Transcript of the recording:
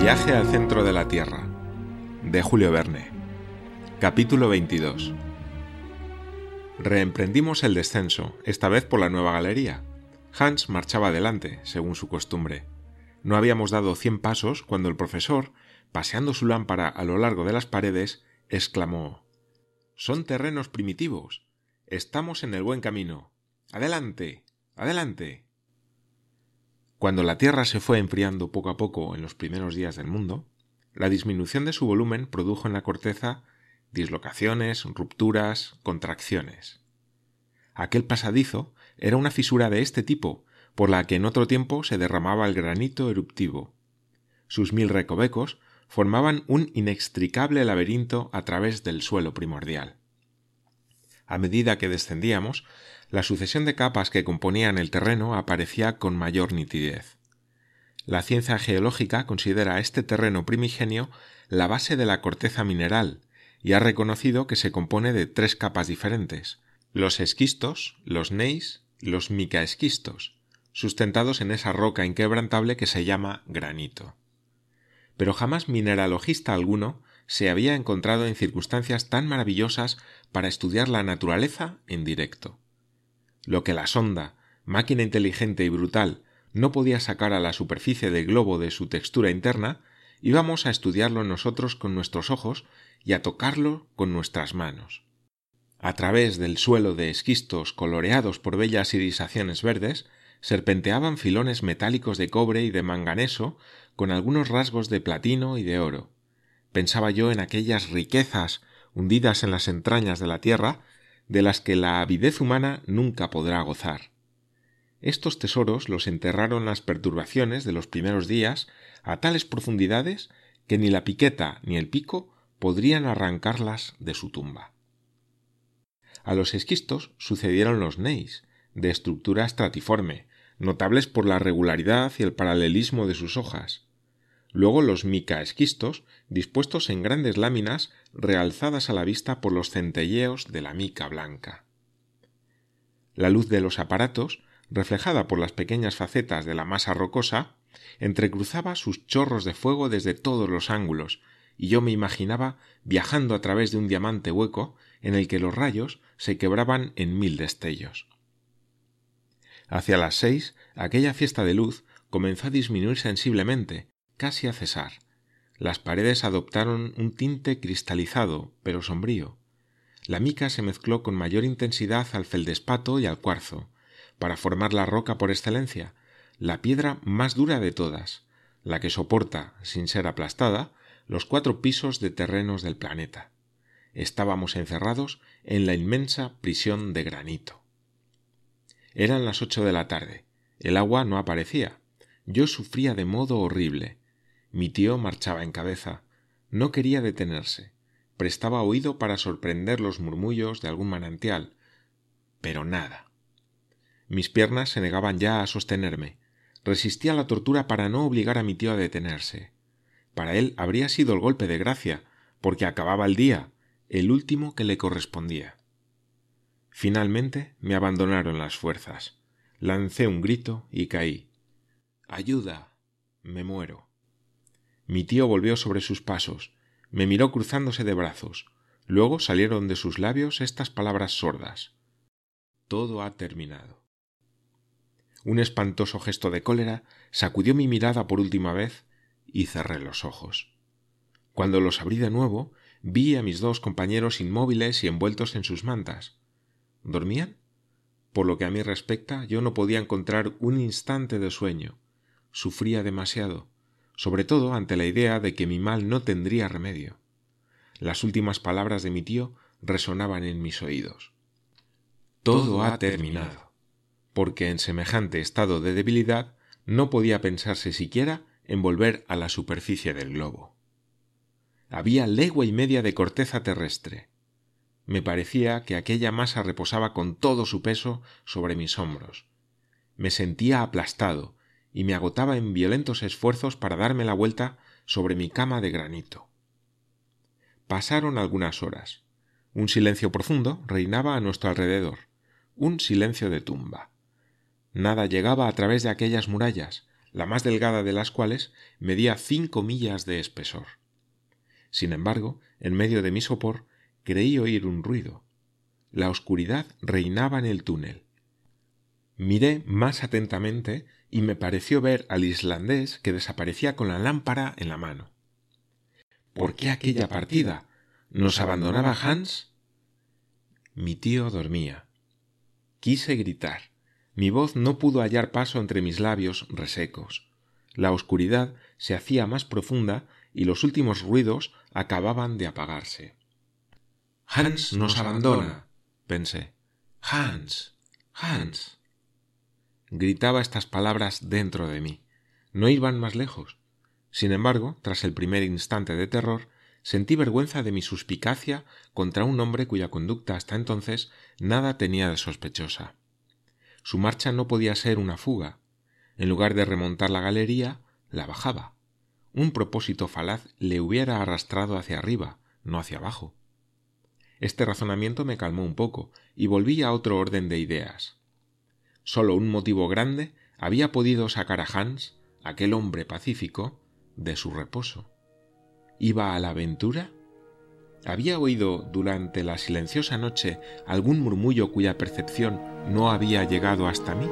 Viaje al centro de la Tierra, de Julio Verne. Capítulo 22. Reemprendimos el descenso, esta vez por la nueva galería. Hans marchaba adelante, según su costumbre. No habíamos dado cien pasos cuando el profesor, paseando su lámpara a lo largo de las paredes, exclamó Son terrenos primitivos. Estamos en el buen camino. Adelante. Adelante. Cuando la Tierra se fue enfriando poco a poco en los primeros días del mundo, la disminución de su volumen produjo en la corteza dislocaciones, rupturas, contracciones. Aquel pasadizo era una fisura de este tipo, por la que en otro tiempo se derramaba el granito eruptivo. Sus mil recovecos formaban un inextricable laberinto a través del suelo primordial. A medida que descendíamos, la sucesión de capas que componían el terreno aparecía con mayor nitidez. La ciencia geológica considera este terreno primigenio la base de la corteza mineral y ha reconocido que se compone de tres capas diferentes los esquistos, los neis los micaesquistos, sustentados en esa roca inquebrantable que se llama granito. Pero jamás mineralogista alguno se había encontrado en circunstancias tan maravillosas para estudiar la naturaleza en directo. Lo que la sonda, máquina inteligente y brutal, no podía sacar a la superficie del globo de su textura interna, íbamos a estudiarlo nosotros con nuestros ojos y a tocarlo con nuestras manos. A través del suelo de esquistos coloreados por bellas irisaciones verdes, serpenteaban filones metálicos de cobre y de manganeso con algunos rasgos de platino y de oro. Pensaba yo en aquellas riquezas hundidas en las entrañas de la tierra de las que la avidez humana nunca podrá gozar. Estos tesoros los enterraron las perturbaciones de los primeros días a tales profundidades que ni la piqueta ni el pico podrían arrancarlas de su tumba. A los esquistos sucedieron los neis, de estructura estratiforme, notables por la regularidad y el paralelismo de sus hojas. Luego los mica-esquistos, dispuestos en grandes láminas realzadas a la vista por los centelleos de la mica blanca. La luz de los aparatos, reflejada por las pequeñas facetas de la masa rocosa, entrecruzaba sus chorros de fuego desde todos los ángulos, y yo me imaginaba viajando a través de un diamante hueco en el que los rayos se quebraban en mil destellos. Hacia las seis, aquella fiesta de luz comenzó a disminuir sensiblemente, casi a cesar. Las paredes adoptaron un tinte cristalizado, pero sombrío. La mica se mezcló con mayor intensidad al feldespato y al cuarzo, para formar la roca por excelencia, la piedra más dura de todas, la que soporta, sin ser aplastada, los cuatro pisos de terrenos del planeta. Estábamos encerrados en la inmensa prisión de granito. Eran las ocho de la tarde. El agua no aparecía. Yo sufría de modo horrible. Mi tío marchaba en cabeza. No quería detenerse. Prestaba oído para sorprender los murmullos de algún manantial. Pero nada. Mis piernas se negaban ya a sostenerme. Resistía la tortura para no obligar a mi tío a detenerse. Para él habría sido el golpe de gracia, porque acababa el día, el último que le correspondía. Finalmente me abandonaron las fuerzas. Lancé un grito y caí. Ayuda. Me muero. Mi tío volvió sobre sus pasos, me miró cruzándose de brazos. Luego salieron de sus labios estas palabras sordas. Todo ha terminado. Un espantoso gesto de cólera sacudió mi mirada por última vez y cerré los ojos. Cuando los abrí de nuevo, vi a mis dos compañeros inmóviles y envueltos en sus mantas. ¿Dormían? Por lo que a mí respecta, yo no podía encontrar un instante de sueño. Sufría demasiado sobre todo ante la idea de que mi mal no tendría remedio. Las últimas palabras de mi tío resonaban en mis oídos. Todo ha terminado, porque en semejante estado de debilidad no podía pensarse siquiera en volver a la superficie del globo. Había legua y media de corteza terrestre. Me parecía que aquella masa reposaba con todo su peso sobre mis hombros. Me sentía aplastado, y me agotaba en violentos esfuerzos para darme la vuelta sobre mi cama de granito. Pasaron algunas horas. Un silencio profundo reinaba a nuestro alrededor, un silencio de tumba. Nada llegaba a través de aquellas murallas, la más delgada de las cuales medía cinco millas de espesor. Sin embargo, en medio de mi sopor, creí oír un ruido. La oscuridad reinaba en el túnel. Miré más atentamente y me pareció ver al islandés que desaparecía con la lámpara en la mano. ¿Por qué aquella partida? ¿Nos abandonaba Hans? Mi tío dormía. Quise gritar. Mi voz no pudo hallar paso entre mis labios resecos. La oscuridad se hacía más profunda y los últimos ruidos acababan de apagarse. Hans nos abandona, pensé. Hans. Hans. Gritaba estas palabras dentro de mí. No iban más lejos. Sin embargo, tras el primer instante de terror, sentí vergüenza de mi suspicacia contra un hombre cuya conducta hasta entonces nada tenía de sospechosa. Su marcha no podía ser una fuga. En lugar de remontar la galería, la bajaba. Un propósito falaz le hubiera arrastrado hacia arriba, no hacia abajo. Este razonamiento me calmó un poco y volví a otro orden de ideas. Solo un motivo grande había podido sacar a Hans, aquel hombre pacífico, de su reposo. ¿Iba a la aventura? ¿Había oído durante la silenciosa noche algún murmullo cuya percepción no había llegado hasta mí?